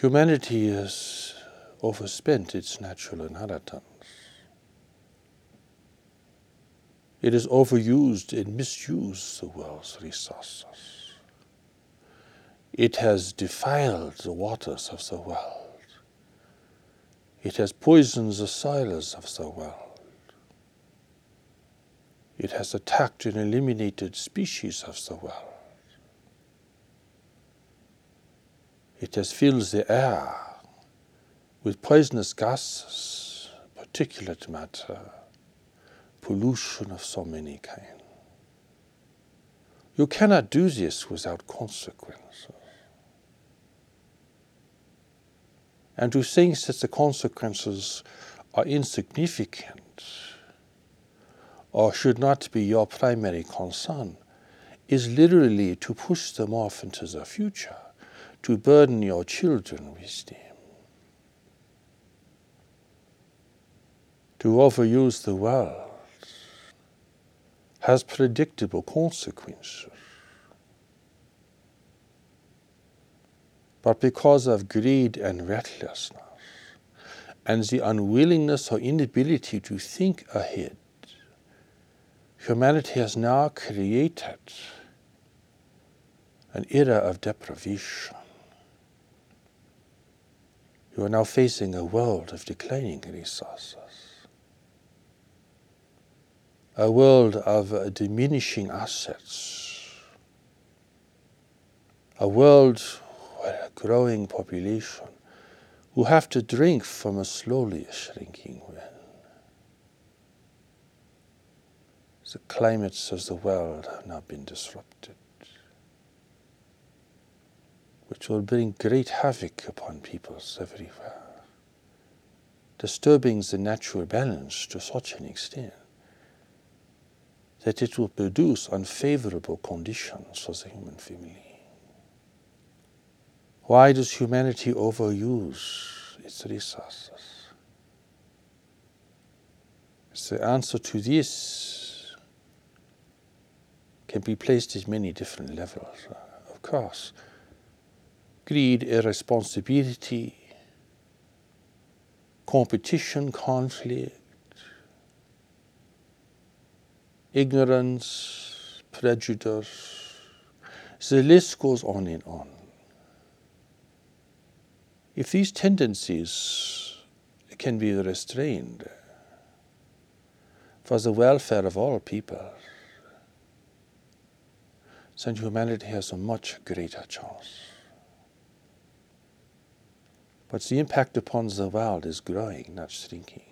Humanity has overspent its natural inheritance. It has overused and misused the world's resources. It has defiled the waters of the world. It has poisoned the soils of the world. It has attacked and eliminated species of the world. It has filled the air with poisonous gases, particulate matter, pollution of so many kinds. You cannot do this without consequences. And to think that the consequences are insignificant or should not be your primary concern is literally to push them off into the future to burden your children with them. To overuse the world has predictable consequences. But because of greed and recklessness and the unwillingness or inability to think ahead, humanity has now created an era of deprivation. You are now facing a world of declining resources, a world of diminishing assets, a world with a growing population who have to drink from a slowly shrinking well. The climates of the world have now been disrupted which will bring great havoc upon peoples everywhere, disturbing the natural balance to such an extent that it will produce unfavorable conditions for the human family. Why does humanity overuse its resources? The answer to this can be placed at many different levels. Uh, of course, greed, irresponsibility, competition, conflict, ignorance, prejudice. The list goes on and on. If these tendencies can be restrained for the welfare of all people, then humanity has a much greater chance. But the impact upon the world is growing, not shrinking.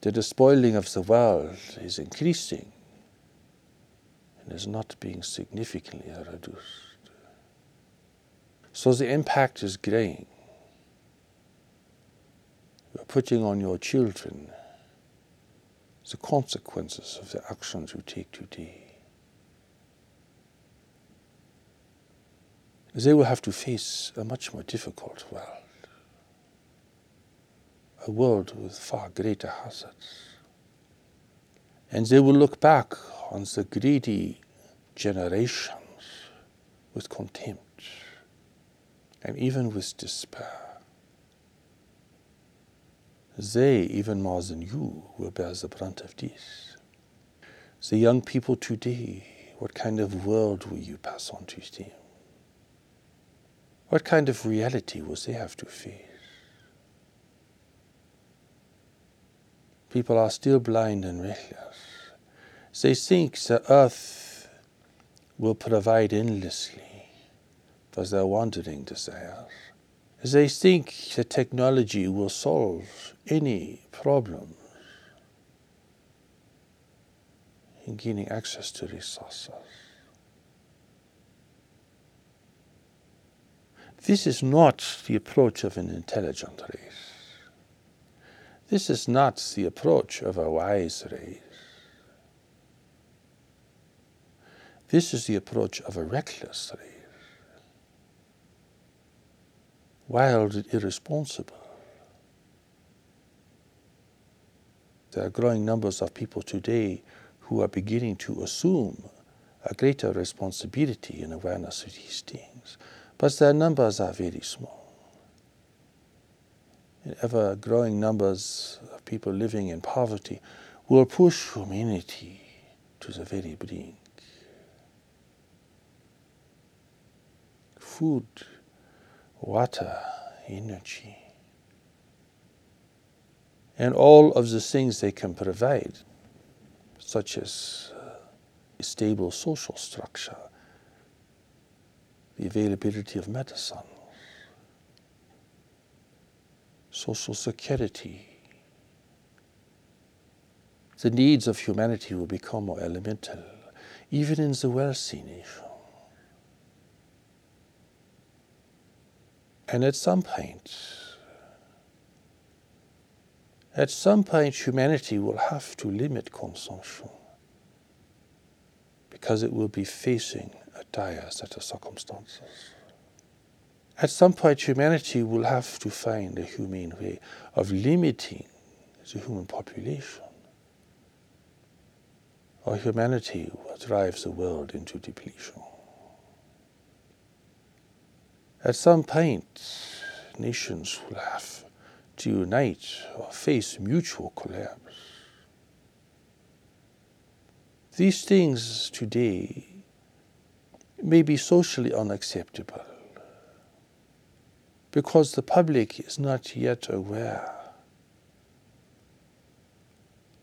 The despoiling of the world is increasing and is not being significantly reduced. So the impact is growing. You are putting on your children the consequences of the actions you take today. They will have to face a much more difficult world, a world with far greater hazards. And they will look back on the greedy generations with contempt and even with despair. They, even more than you, will bear the brunt of this. The young people today, what kind of world will you pass on to them? What kind of reality will they have to face? People are still blind and reckless. They think the earth will provide endlessly for their wandering desires. They think that technology will solve any problem in gaining access to resources. This is not the approach of an intelligent race. This is not the approach of a wise race. This is the approach of a reckless race, wild and irresponsible. There are growing numbers of people today who are beginning to assume a greater responsibility and awareness of these things but their numbers are very small. Ever growing numbers of people living in poverty will push humanity to the very brink. Food, water, energy, and all of the things they can provide, such as uh, a stable social structure, the availability of medicine, social security. The needs of humanity will become more elemental, even in the wealthy nation. And at some point, at some point, humanity will have to limit consumption because it will be facing dire set of circumstances. At some point, humanity will have to find a humane way of limiting the human population, or humanity will drive the world into depletion. At some point, nations will have to unite or face mutual collapse. These things today may be socially unacceptable because the public is not yet aware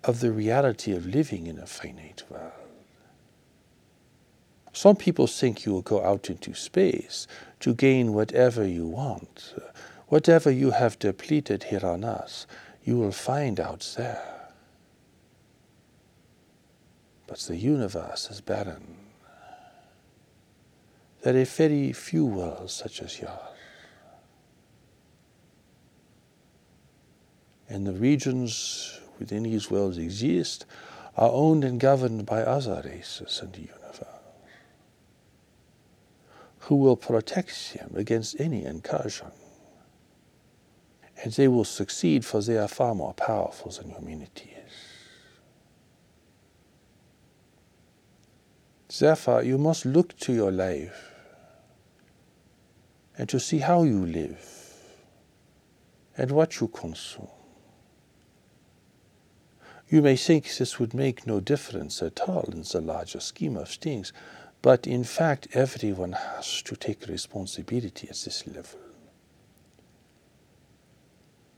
of the reality of living in a finite world. Some people think you will go out into space to gain whatever you want, Whatever you have depleted here on earth, you will find out there. But the universe is barren. There are very few worlds such as yours. And the regions within these worlds exist are owned and governed by other races in the universe who will protect them against any incursion and they will succeed for they are far more powerful than humanity is. Therefore, you must look to your life and to see how you live and what you consume. You may think this would make no difference at all in the larger scheme of things, but in fact, everyone has to take responsibility at this level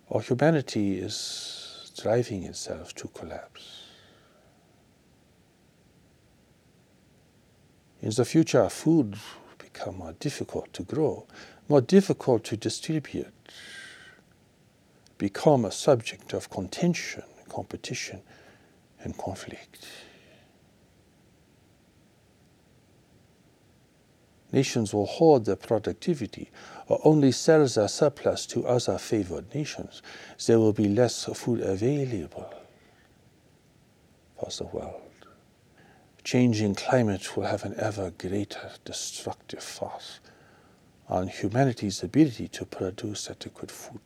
or humanity is driving itself to collapse. In the future, food become more difficult to grow, more difficult to distribute, become a subject of contention, competition, and conflict. Nations will hoard their productivity or only sell their surplus to other favored nations. There will be less food available for the world. Changing climate will have an ever greater destructive force on humanity's ability to produce adequate food.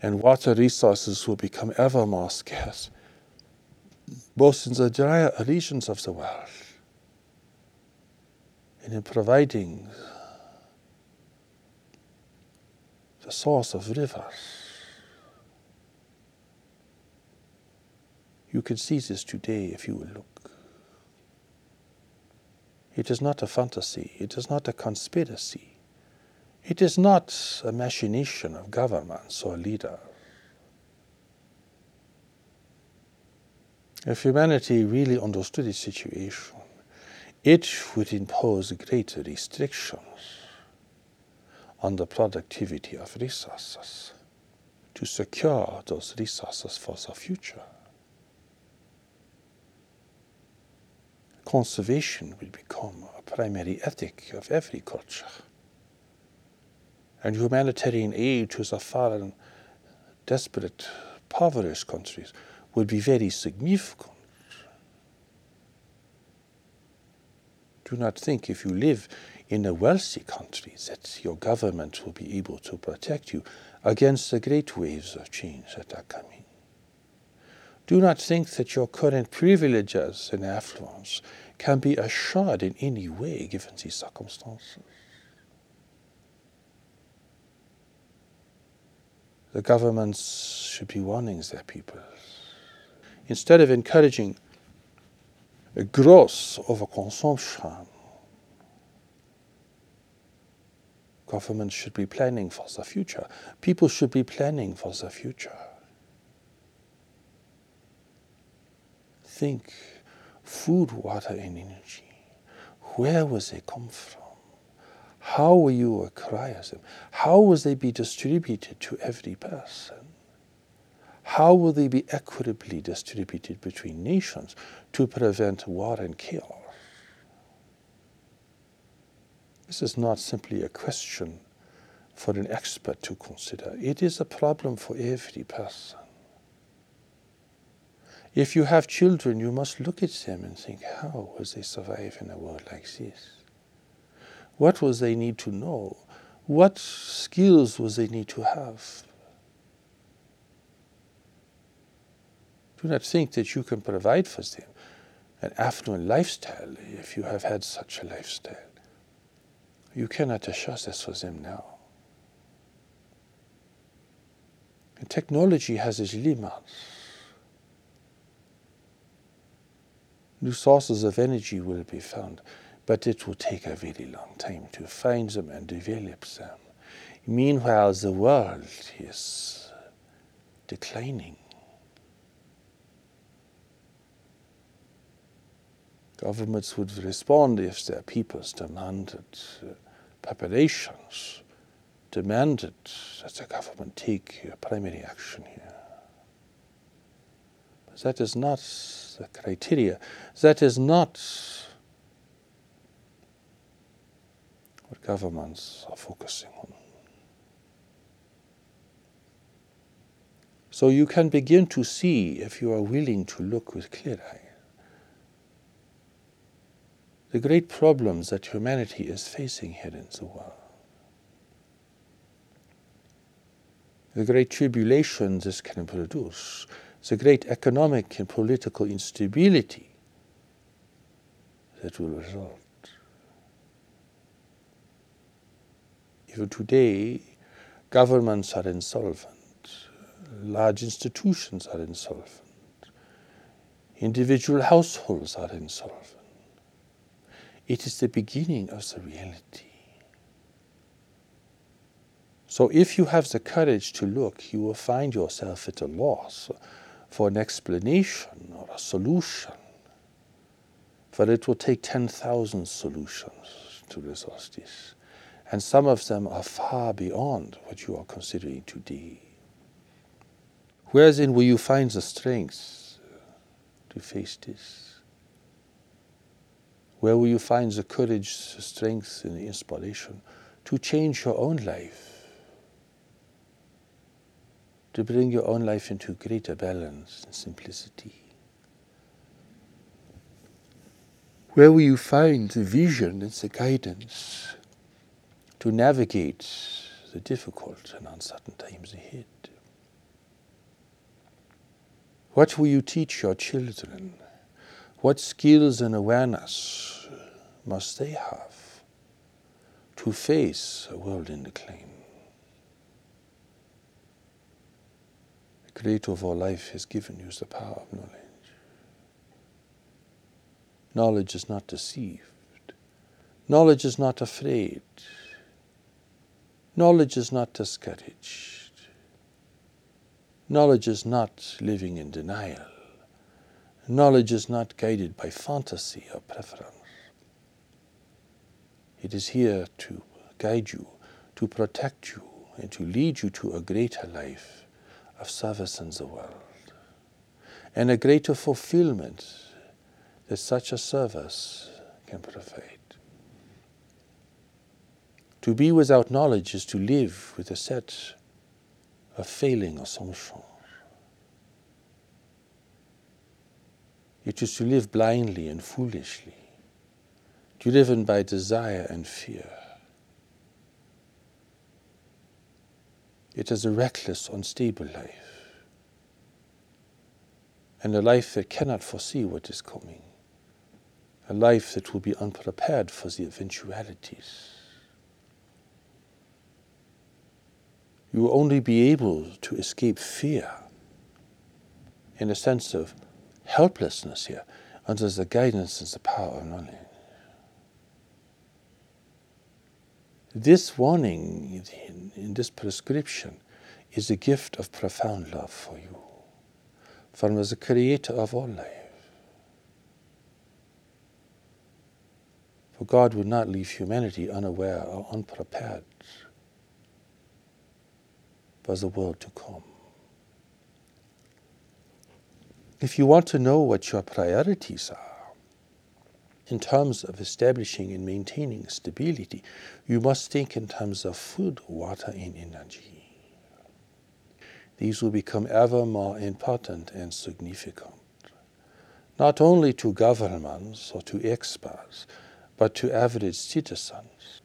And water resources will become ever more scarce, both in the drier regions of the world and in providing the source of rivers. You can see this today if you will look. It is not a fantasy, it is not a conspiracy, it is not a machination of governments or leaders. If humanity really understood its situation, it would impose greater restrictions on the productivity of resources to secure those resources for the future. Conservation will become a primary ethic of every culture. And humanitarian aid to the foreign, desperate, impoverished countries would be very significant Do not think if you live in a wealthy country that your government will be able to protect you against the great waves of change that are coming. Do not think that your current privileges and affluence can be assured in any way given these circumstances. The governments should be warning their people. Instead of encouraging a gross overconsumption, governments should be planning for the future. People should be planning for the future. Think food, water, and energy. Where will they come from? How will you acquire them? How will they be distributed to every person? How will they be equitably distributed between nations to prevent war and chaos? This is not simply a question for an expert to consider. It is a problem for every person. If you have children, you must look at them and think, how will they survive in a world like this? What will they need to know? What skills will they need to have? Do not think that you can provide for them an affluent lifestyle if you have had such a lifestyle. You cannot assure this for them now. And technology has its limits. New sources of energy will be found, but it will take a very long time to find them and develop them. Meanwhile, the world is declining. Governments would respond if their peoples demanded uh, preparations, demanded that the government take uh, primary action here. That is not the criteria. That is not what governments are focusing on. So you can begin to see if you are willing to look with clear eyes the great problems that humanity is facing here in the world. The great tribulation this can produce, the great economic and political instability that will result. Even today, governments are insolvent, large institutions are insolvent, individual households are insolvent. It is the beginning of the reality. So if you have the courage to look, you will find yourself at a loss for an explanation or a solution. For it will take 10,000 solutions to resolve this. And some of them are far beyond what you are considering today. Where then will you find the strength uh, to face this? Where will you find the courage, the strength, and the inspiration to change your own life? To bring your own life into greater balance and simplicity? Where will you find the vision and the guidance to navigate the difficult and uncertain times ahead? What will you teach your children? What skills and awareness must they have to face a world in decline? Creator of all life has given you is the power of knowledge. Knowledge is not deceived. Knowledge is not afraid. Knowledge is not discouraged. Knowledge is not living in denial. Knowledge is not guided by fantasy or preference. It is here to guide you, to protect you, and to lead you to a greater life of service in the world, and a greater fulfillment that such a service can provide. To be without knowledge is to live with a set of failing assumptions. It is to live blindly and foolishly, driven by desire and fear. It is a reckless, unstable life, and a life that cannot foresee what is coming, a life that will be unprepared for the eventualities. You will only be able to escape fear in a sense of helplessness here under the guidance and the power of knowledge. This warning in, this prescription is a gift of profound love for you from the creator of all life. For God would not leave humanity unaware or unprepared for the world to come. If you want to know what your priorities are, in terms of establishing and maintaining stability, you must think in terms of food, water, and energy. These will become ever more important and significant, not only to governments or to experts, but to average citizens.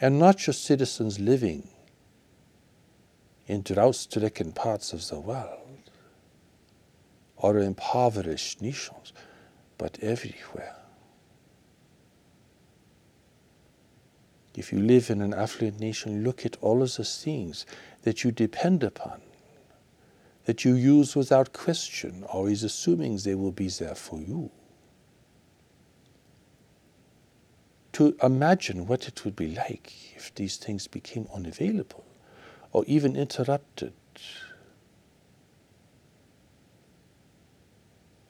And not just citizens living in drought stricken parts of the world or impoverished nations, but everywhere. If you live in an affluent nation, look at all of the things that you depend upon, that you use without question, always assuming they will be there for you. To imagine what it would be like if these things became unavailable or even interrupted.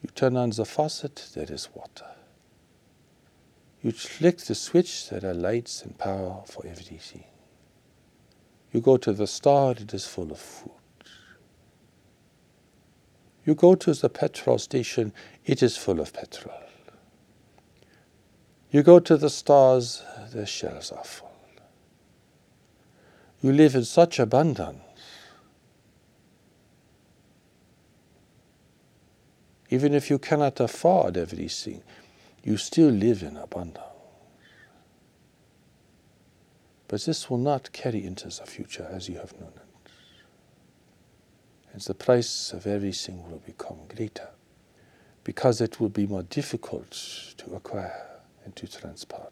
You turn on the faucet, there is water. You flick the switch, there are lights and power for everything. You go to the store, it is full of food. You go to the petrol station, it is full of petrol. You go to the stores, the shelves are full. You live in such abundance. Even if you cannot afford everything, you still live in abundance. But this will not carry into the future as you have known it. And the price of everything will become greater because it will be more difficult to acquire and to transport.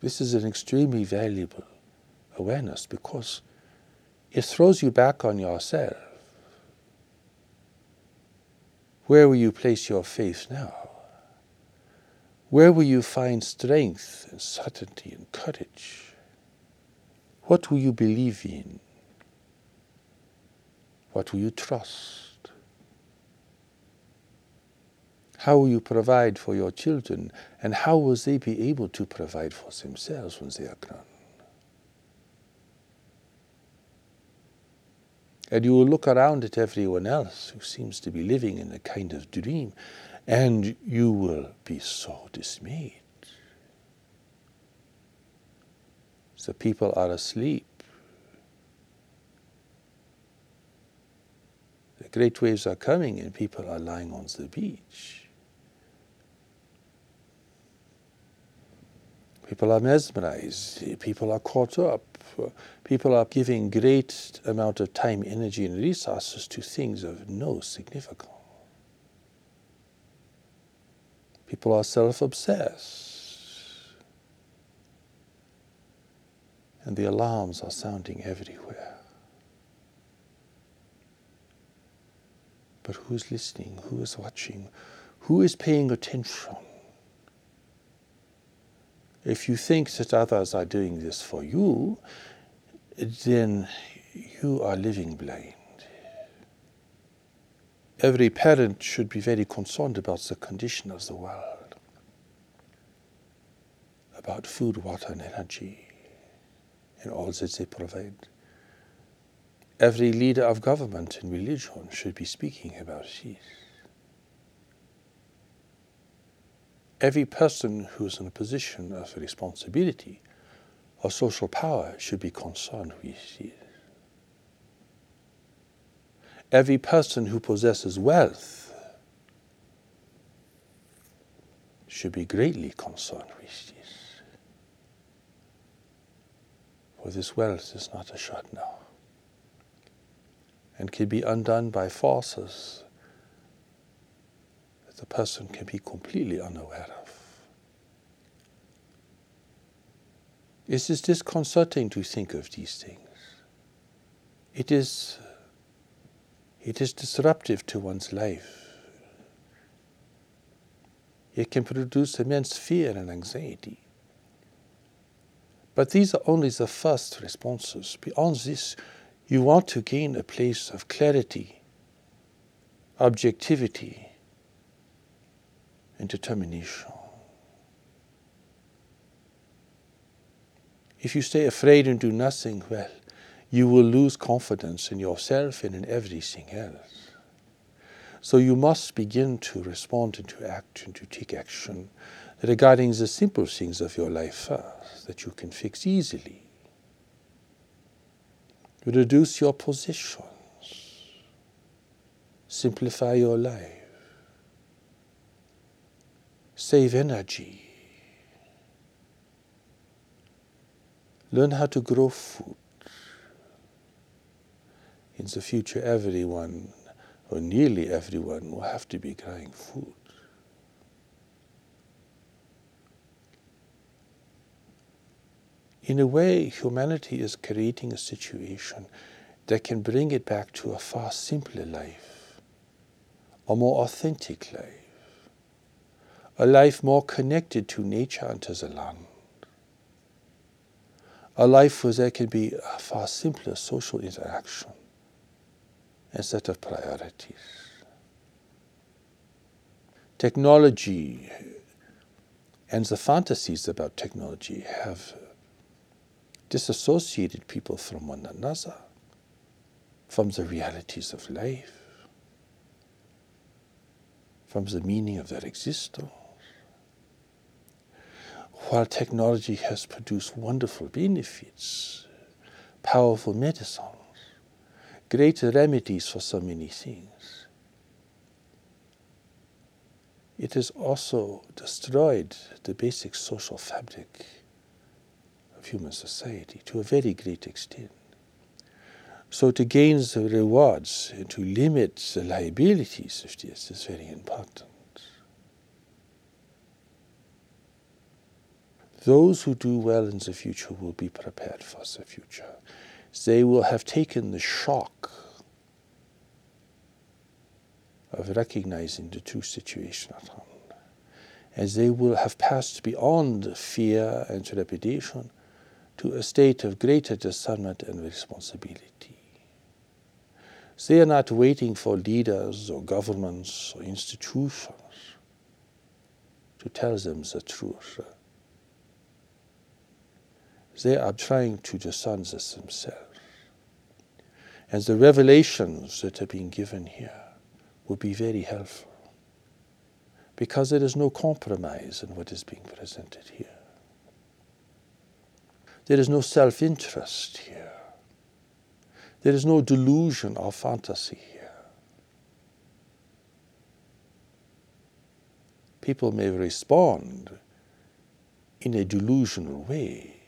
This is an extremely valuable awareness because it throws you back on yourself where will you place your faith now? Where will you find strength and certainty and courage? What will you believe in? What will you trust? How will you provide for your children? And how will they be able to provide for themselves when they are grown? And you will look around at everyone else who seems to be living in a kind of dream, and you will be so dismayed. The people are asleep. The great waves are coming, and people are lying on the beach. People are mesmerized. People are caught up people are giving great amount of time, energy, and resources to things of no significance. People are self-obsessed. And the alarms are sounding everywhere. But who's listening? Who is watching? Who is paying attention? If you think that others are doing this for you, then you are living blind. Every parent should be very concerned about the condition of the world, about food, water, and energy, and all that they provide. Every leader of government and religion should be speaking about this. Every person who is in a position of responsibility or social power should be concerned with this. Every person who possesses wealth should be greatly concerned with this. For this wealth is not a shot now and can be undone by forces the person can be completely unaware of. It is disconcerting to think of these things. It is, it is disruptive to one's life. It can produce immense fear and anxiety. But these are only the first responses. Beyond this, you want to gain a place of clarity, objectivity, and determination. If you stay afraid and do nothing, well, you will lose confidence in yourself and in everything else. So you must begin to respond and to act and to take action regarding the simple things of your life first that you can fix easily. Reduce your positions. Simplify your life. Save energy Learn how to grow food. In the future, everyone, or nearly everyone, will have to be growing food. In a way, humanity is creating a situation that can bring it back to a far simpler life, a more authentic life, a life more connected to nature and to the land a life where there can be a far simpler social interaction and set of priorities. Technology and the fantasies about technology have disassociated people from one another, from the realities of life, from the meaning of their existence while technology has produced wonderful benefits, powerful medicines, great remedies for so many things, it has also destroyed the basic social fabric of human society to a very great extent. So to gain the rewards and to limit the liabilities of this is very important. Those who do well in the future will be prepared for the future. They will have taken the shock of recognizing the true situation at hand. As they will have passed beyond fear and trepidation to a state of greater discernment and responsibility. They are not waiting for leaders or governments or institutions to tell them the truth they are trying to discern this themselves. And the revelations that are being given here will be very helpful because there is no compromise in what is being presented here. There is no self interest here. There is no delusion or fantasy here. People may respond in a delusional way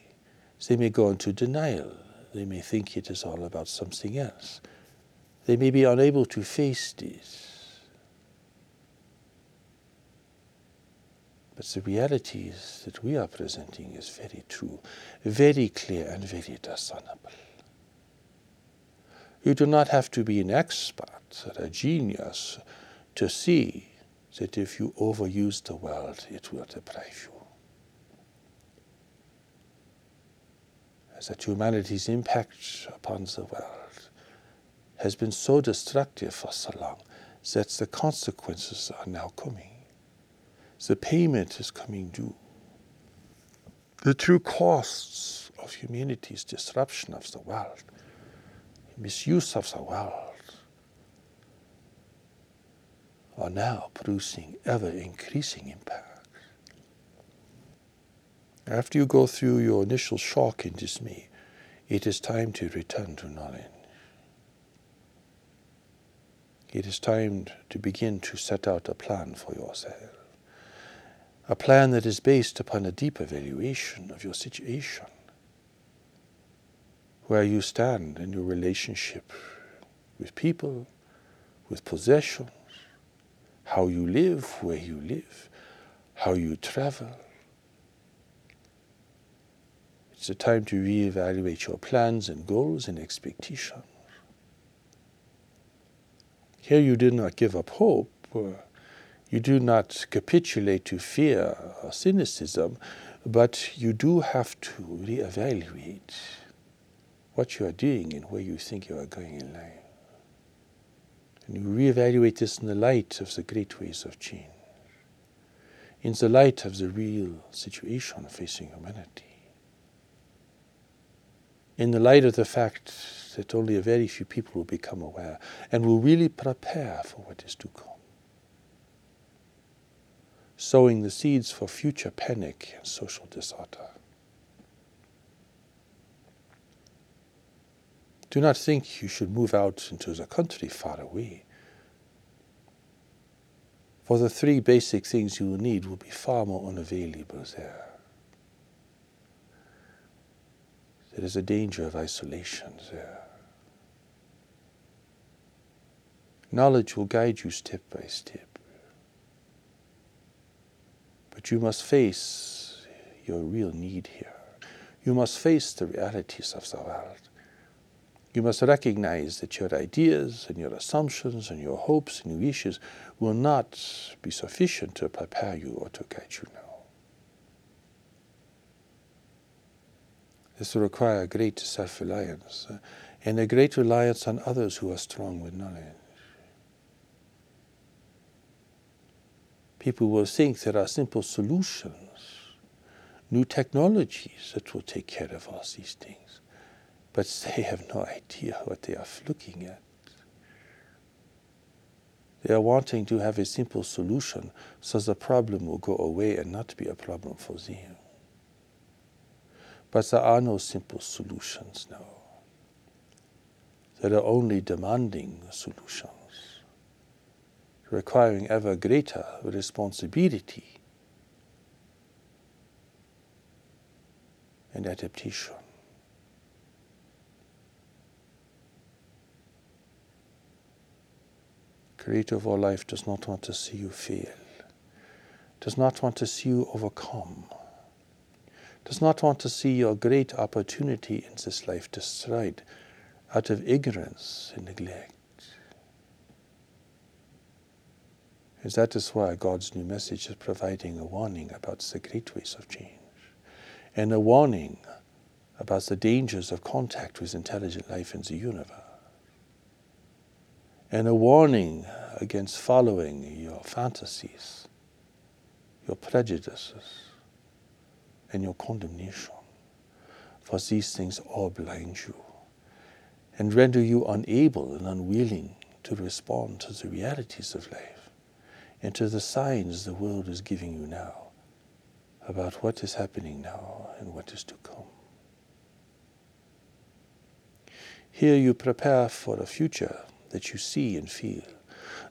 they may go into denial. They may think it is all about something else. They may be unable to face this. But the realities that we are presenting is very true, very clear, and very discernible. You do not have to be an expert or a genius to see that if you overuse the world, it will deprive you. That humanity's impact upon the world has been so destructive for so long that the consequences are now coming. The payment is coming due. The true costs of humanity's disruption of the world, misuse of the world, are now producing ever increasing impact. After you go through your initial shock and dismay, it is time to return to knowledge. It is time to begin to set out a plan for yourself. A plan that is based upon a deep evaluation of your situation, where you stand in your relationship with people, with possessions, how you live, where you live, how you travel, It's a time to reevaluate your plans and goals and expectations. Here you do not give up hope. Uh, you do not capitulate to fear or cynicism, but you do have to reevaluate what you are doing and where you think you are going in life. And you reevaluate this in the light of the great waves of change, in the light of the real situation facing humanity, in the light of the fact that only a very few people will become aware and will really prepare for what is to come. Sowing the seeds for future panic and social disorder. Do not think you should move out into the country far away. For the three basic things you will need will be far more unavailable there. There is a danger of isolation there. Knowledge will guide you step by step. But you must face your real need here. You must face the realities of the world. You must recognize that your ideas and your assumptions and your hopes and your wishes will not be sufficient to prepare you or to guide you now. This will require great self reliance uh, and a great reliance on others who are strong with knowledge. People will think there are simple solutions, new technologies that will take care of all these things but they have no idea what they are looking at. They are wanting to have a simple solution so the problem will go away and not be a problem for them. But there are no simple solutions now. There are only demanding solutions, requiring ever greater responsibility and adaptation. creator of all life does not want to see you fail, does not want to see you overcome, does not want to see your great opportunity in this life destroyed out of ignorance and neglect. And that is why God's new message is providing a warning about the great waves of change and a warning about the dangers of contact with intelligent life in the universe and a warning against following your fantasies, your prejudices, and your condemnation. For these things all blind you and render you unable and unwilling to respond to the realities of life and to the signs the world is giving you now about what is happening now and what is to come. Here you prepare for a future that you see and feel,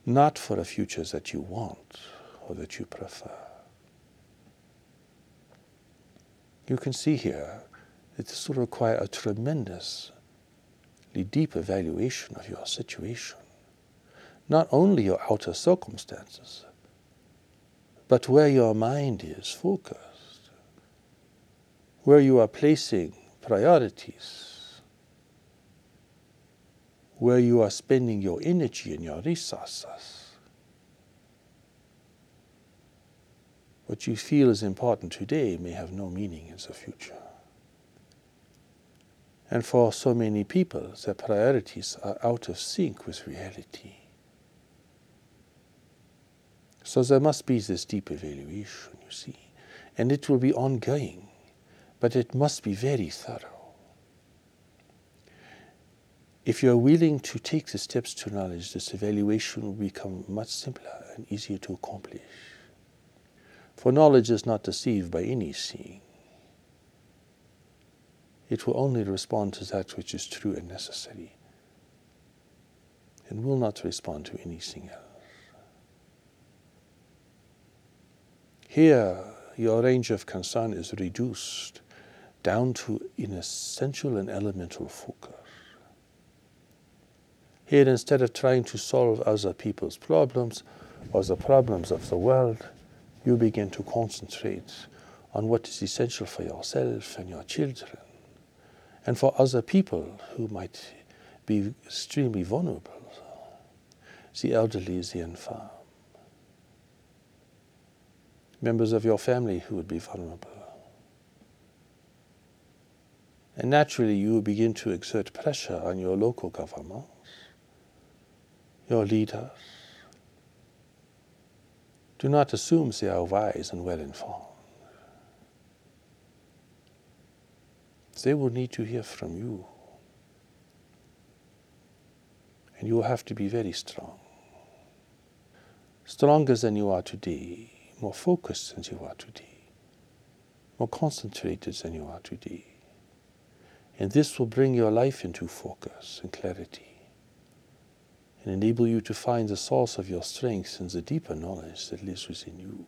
not for a future that you want or that you prefer. You can see here that this will require a tremendously deep evaluation of your situation, not only your outer circumstances, but where your mind is focused, where you are placing priorities where you are spending your energy and your resources. What you feel is important today may have no meaning in the future. And for so many people, their priorities are out of sync with reality. So there must be this deep evaluation, you see, and it will be ongoing, but it must be very thorough. If you are willing to take the steps to knowledge, this evaluation will become much simpler and easier to accomplish. For knowledge is not deceived by any seeing. It will only respond to that which is true and necessary, and will not respond to anything else. Here, your range of concern is reduced down to an essential and elemental focus. Here, instead of trying to solve other people's problems or the problems of the world, you begin to concentrate on what is essential for yourself and your children, and for other people who might be extremely vulnerable, the elderly, the infirm, members of your family who would be vulnerable. And naturally, you begin to exert pressure on your local governments, your leaders. Do not assume they are wise and well informed. They will need to hear from you. And you will have to be very strong. Stronger than you are today, more focused than you are today, more concentrated than you are today. And this will bring your life into focus and clarity and enable you to find the source of your strength and the deeper knowledge that lives within you.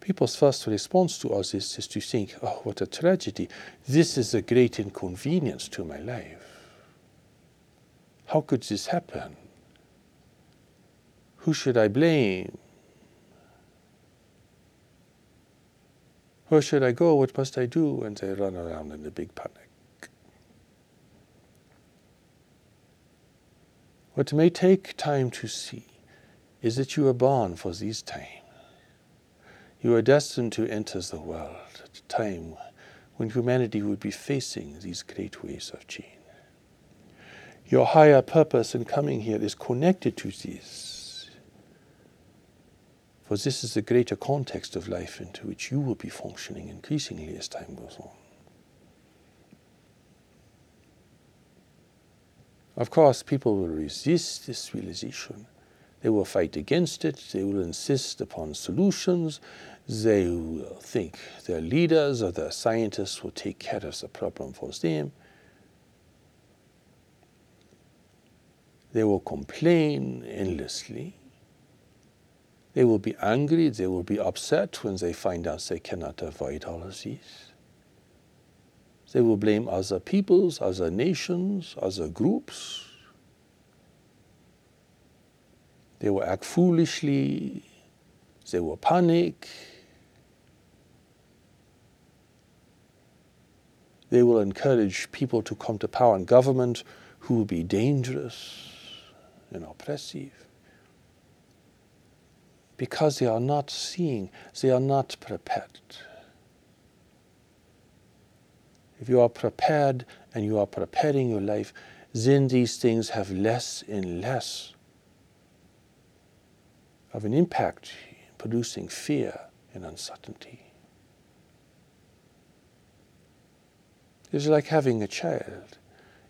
People's first response to all this is to think, oh, what a tragedy. This is a great inconvenience to my life. How could this happen? Who should I blame? Where should I go? What must I do? And they run around in a big panic. What may take time to see is that you are born for these times. You are destined to enter the world at a time when humanity would be facing these great waves of change. Your higher purpose in coming here is connected to this. For this is the greater context of life into which you will be functioning increasingly as time goes on. Of course, people will resist this realization. They will fight against it. They will insist upon solutions. They will think their leaders or their scientists will take care of the problem for them. They will complain endlessly. They will be angry. They will be upset when they find out they cannot avoid all of these. They will blame other peoples, other nations, other groups. They will act foolishly. They will panic. They will encourage people to come to power and government who will be dangerous and oppressive. Because they are not seeing, they are not prepared. If you are prepared and you are preparing your life, then these things have less and less of an impact, producing fear and uncertainty. It's like having a child.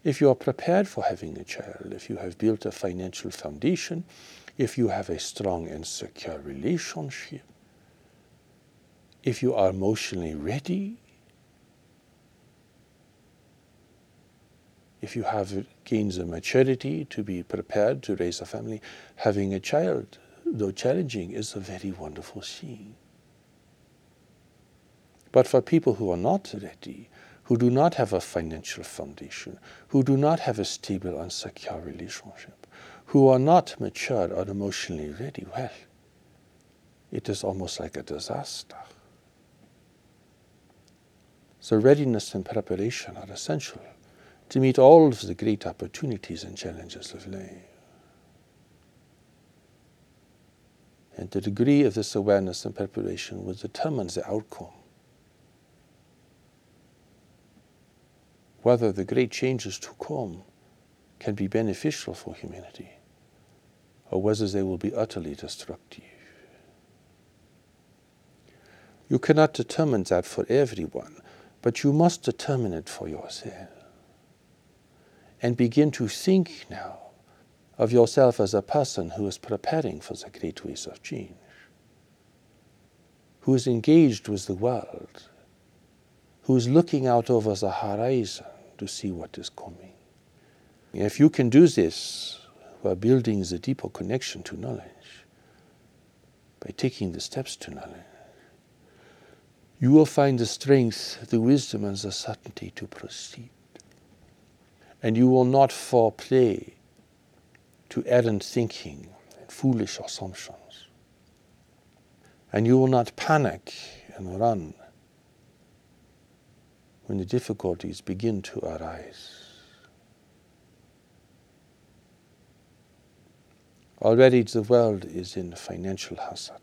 If you are prepared for having a child, if you have built a financial foundation, if you have a strong and secure relationship, if you are emotionally ready, if you have gained the maturity to be prepared to raise a family, having a child, though challenging, is a very wonderful thing. But for people who are not ready, who do not have a financial foundation, who do not have a stable and secure relationship, who are not mature or emotionally ready, well, it is almost like a disaster. So readiness and preparation are essential to meet all of the great opportunities and challenges of life. And the degree of this awareness and preparation will determine the outcome. Whether the great changes to come can be beneficial for humanity, or whether they will be utterly destructive. You cannot determine that for everyone, but you must determine it for yourself and begin to think now of yourself as a person who is preparing for the great waves of change, who is engaged with the world, who is looking out over the horizon to see what is coming. If you can do this while building the deeper connection to knowledge, by taking the steps to knowledge, you will find the strength, the wisdom, and the certainty to proceed and you will not fall prey to errant thinking and foolish assumptions. And you will not panic and run when the difficulties begin to arise. Already the world is in financial hazard.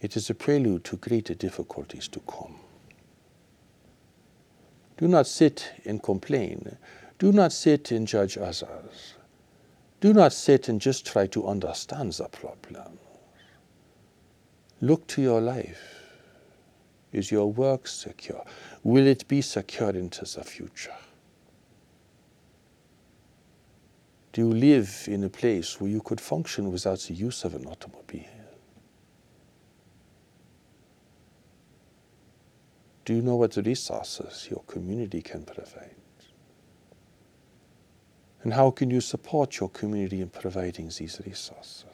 It is a prelude to greater difficulties to come. Do not sit and complain. Do not sit and judge others. Do not sit and just try to understand the problem. Look to your life. Is your work secure? Will it be secure into the future? Do you live in a place where you could function without the use of an automobile? Do you know what resources your community can provide? And how can you support your community in providing these resources?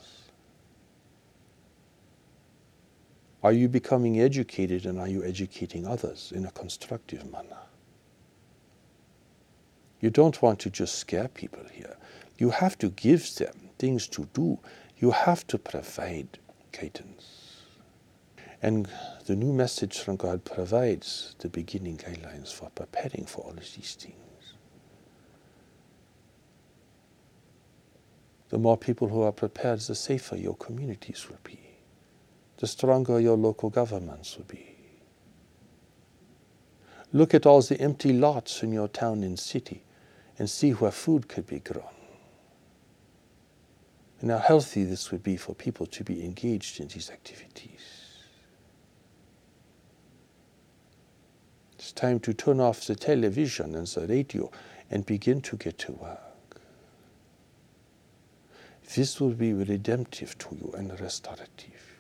Are you becoming educated and are you educating others in a constructive manner? You don't want to just scare people here. You have to give them things to do. You have to provide guidance. And the new message from God provides the beginning guidelines for preparing for all of these things. The more people who are prepared, the safer your communities will be, the stronger your local governments will be. Look at all the empty lots in your town and city and see where food could be grown and how healthy this would be for people to be engaged in these activities. It's time to turn off the television and the radio and begin to get to work. This will be redemptive to you and restorative.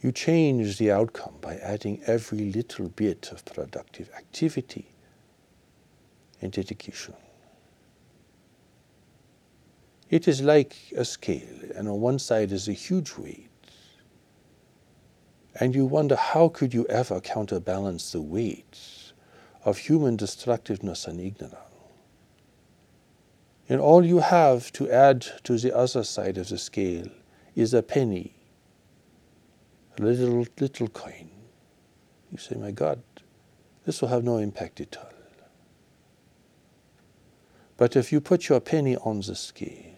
You change the outcome by adding every little bit of productive activity and dedication. It is like a scale, and on one side is a huge weight. And you wonder how could you ever counterbalance the weight of human destructiveness and ignorance? And all you have to add to the other side of the scale is a penny, a little, little coin. You say, My God, this will have no impact at all. But if you put your penny on the scale,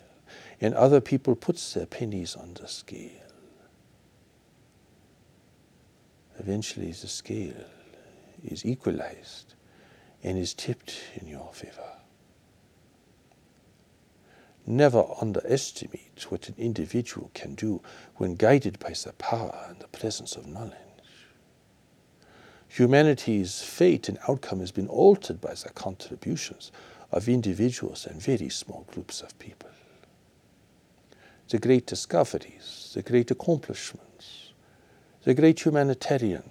and other people put their pennies on the scale. Eventually the scale is equalized and is tipped in your favor. Never underestimate what an individual can do when guided by the power and the presence of knowledge. Humanity's fate and outcome has been altered by the contributions of individuals and very small groups of people the great discoveries, the great accomplishments, the great humanitarians,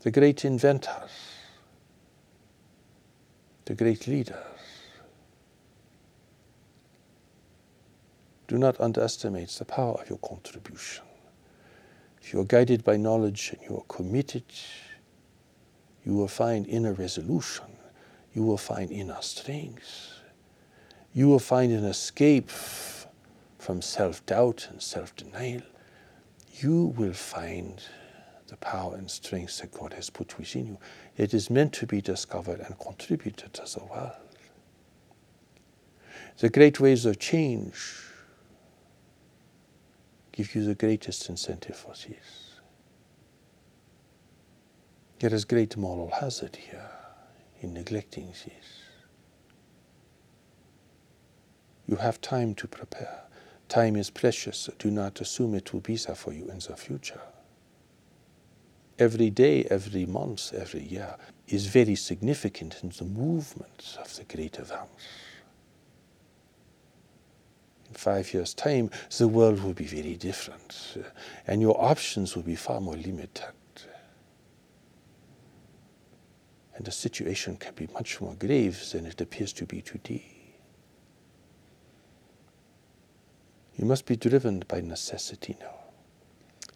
the great inventors, the great leaders. Do not underestimate the power of your contribution. If you are guided by knowledge and you are committed, you will find inner resolution, you will find inner strength, you will find an escape from self doubt and self denial, you will find the power and strength that God has put within you. It is meant to be discovered and contributed to the world. The great waves of change give you the greatest incentive for this. There is great moral hazard here in neglecting this. You have time to prepare. Time is precious. Do not assume it will be there for you in the future. Every day, every month, every year is very significant in the movement of the great events. In five years' time, the world will be very different, uh, and your options will be far more limited. And the situation can be much more grave than it appears to be today. You must be driven by necessity now.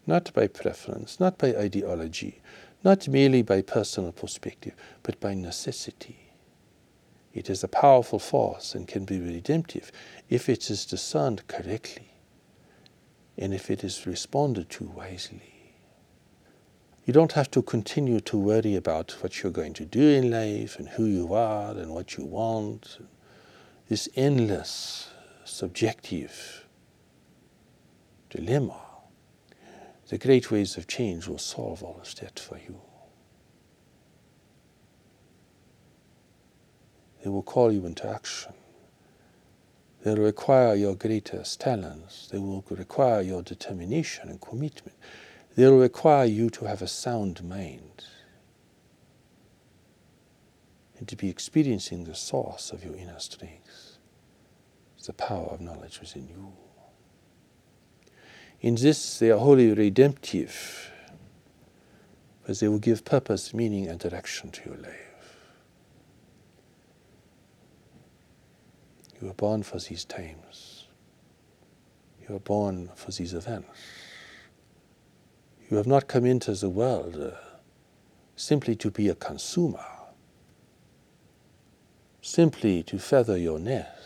Not by preference, not by ideology, not merely by personal perspective, but by necessity. It is a powerful force and can be redemptive if it is discerned correctly and if it is responded to wisely. You don't have to continue to worry about what you're going to do in life and who you are and what you want. This endless, subjective dilemma. The great waves of change will solve all of that for you. They will call you into action. They will require your greatest talents. They will require your determination and commitment. They will require you to have a sound mind and to be experiencing the source of your inner strength. The power of knowledge within you. In this, they are wholly redemptive, because they will give purpose, meaning, and direction to your life. You were born for these times. You were born for these events. You have not come into the world uh, simply to be a consumer, simply to feather your nest,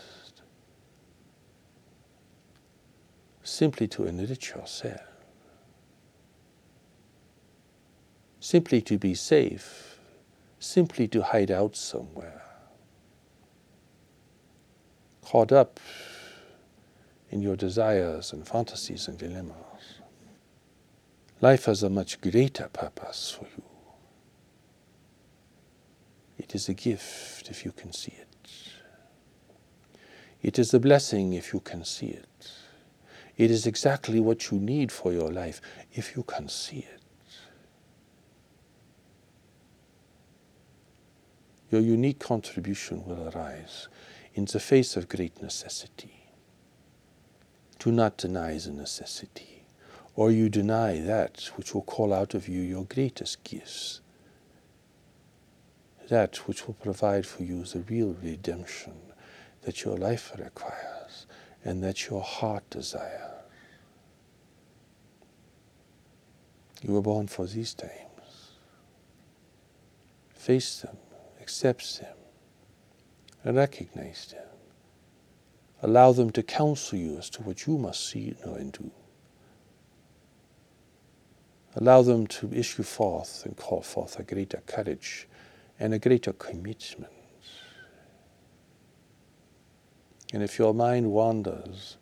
simply to enrich yourself, simply to be safe, simply to hide out somewhere caught up in your desires and fantasies and dilemmas. Life has a much greater purpose for you. It is a gift if you can see it. It is a blessing if you can see it. It is exactly what you need for your life if you can see it. Your unique contribution will arise in the face of great necessity. Do not deny the necessity, or you deny that which will call out of you your greatest gifts, that which will provide for you the real redemption that your life requires and that your heart desires. You were born for these times. Face them, accept them, and recognize them. Allow them to counsel you as to what you must see, know, and do. Allow them to issue forth and call forth a greater courage and a greater commitment. And if your mind wanders,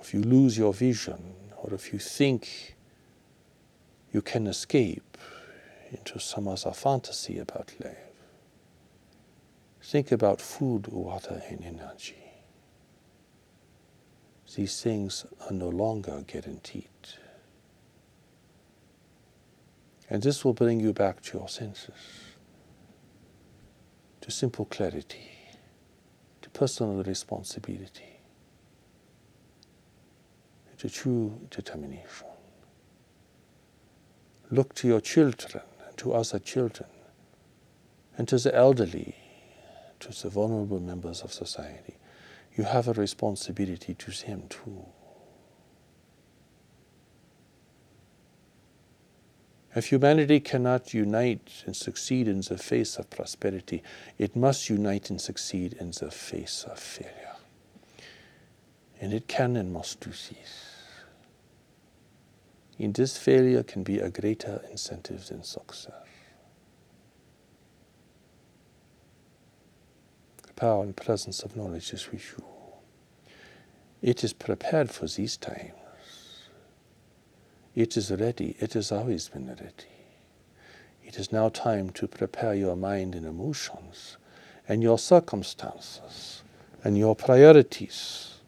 if you lose your vision, or if you think you can escape into some other fantasy about life, Think about food, water, and energy. These things are no longer guaranteed. And this will bring you back to your senses, to simple clarity, personal responsibility, to true determination. Look to your children and to other children and to the elderly to the vulnerable members of society. You have a responsibility to them too. If humanity cannot unite and succeed in the face of prosperity, it must unite and succeed in the face of failure. And it can and must do this. In this failure can be a greater incentive than success. The power and presence of knowledge is with you. It is prepared for these times. It is ready. It has always been ready. It is now time to prepare your mind and emotions and your circumstances and your priorities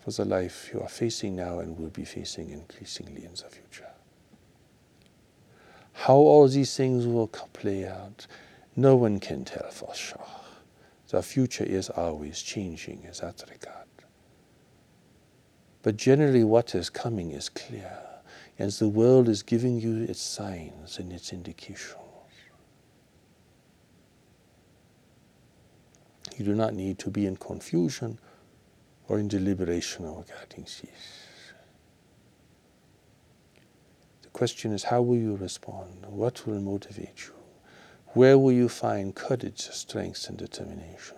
for the life you are facing now and will be facing increasingly in the future. How all these things will play out no one can tell for sure. The future is always changing in that regard. But generally, what is coming is clear, and the world is giving you its signs and its indications. You do not need to be in confusion or in deliberation regarding this. The question is how will you respond? What will motivate you? Where will you find courage, strength, and determination?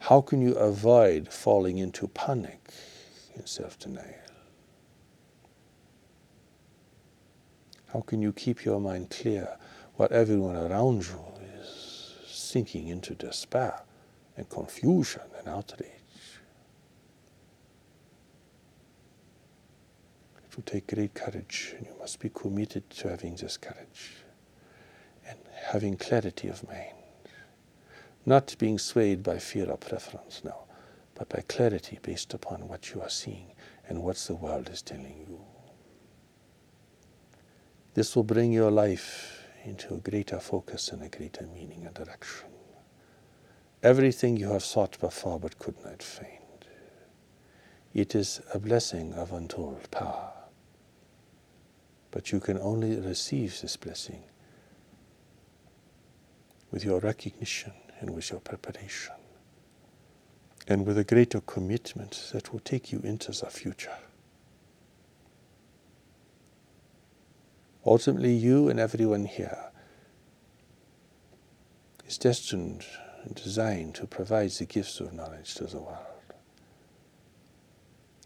How can you avoid falling into panic and self denial? How can you keep your mind clear while everyone around you is sinking into despair and confusion and outrage? It will take great courage, and you must be committed to having this courage and having clarity of mind. Not being swayed by fear or preference, no, but by clarity based upon what you are seeing and what the world is telling you. This will bring your life into a greater focus and a greater meaning and direction. Everything you have sought before but could not find. It is a blessing of untold power. But you can only receive this blessing with your recognition and with your preparation and with a greater commitment that will take you into the future. Ultimately, you and everyone here is destined and designed to provide the gifts of knowledge to the world.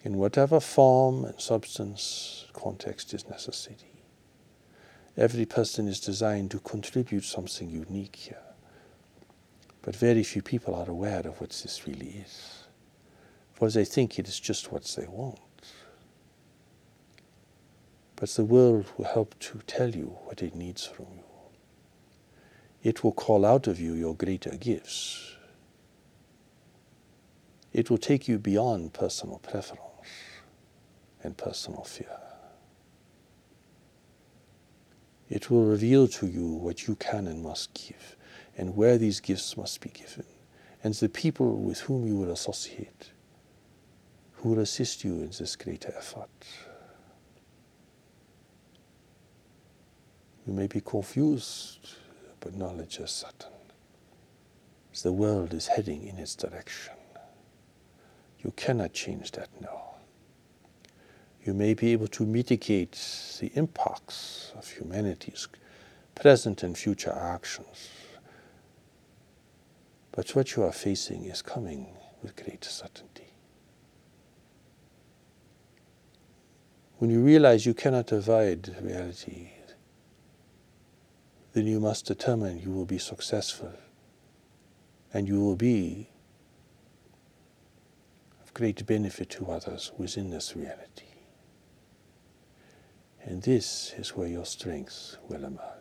In whatever form and substance, context is necessary. Every person is designed to contribute something unique here. But very few people are aware of what this really is. For they think it is just what they want. But the world will help to tell you what it needs from you. It will call out of you your greater gifts. It will take you beyond personal preference and personal fear. It will reveal to you what you can and must give, and where these gifts must be given, and the people with whom you will associate, who will assist you in this greater effort. You may be confused, but knowledge is certain. The world is heading in its direction. You cannot change that now. You may be able to mitigate the impacts of humanity's present and future actions. But what you are facing is coming with great certainty. When you realize you cannot avoid reality, then you must determine you will be successful and you will be of great benefit to others within this reality. And this is where your strength will emerge.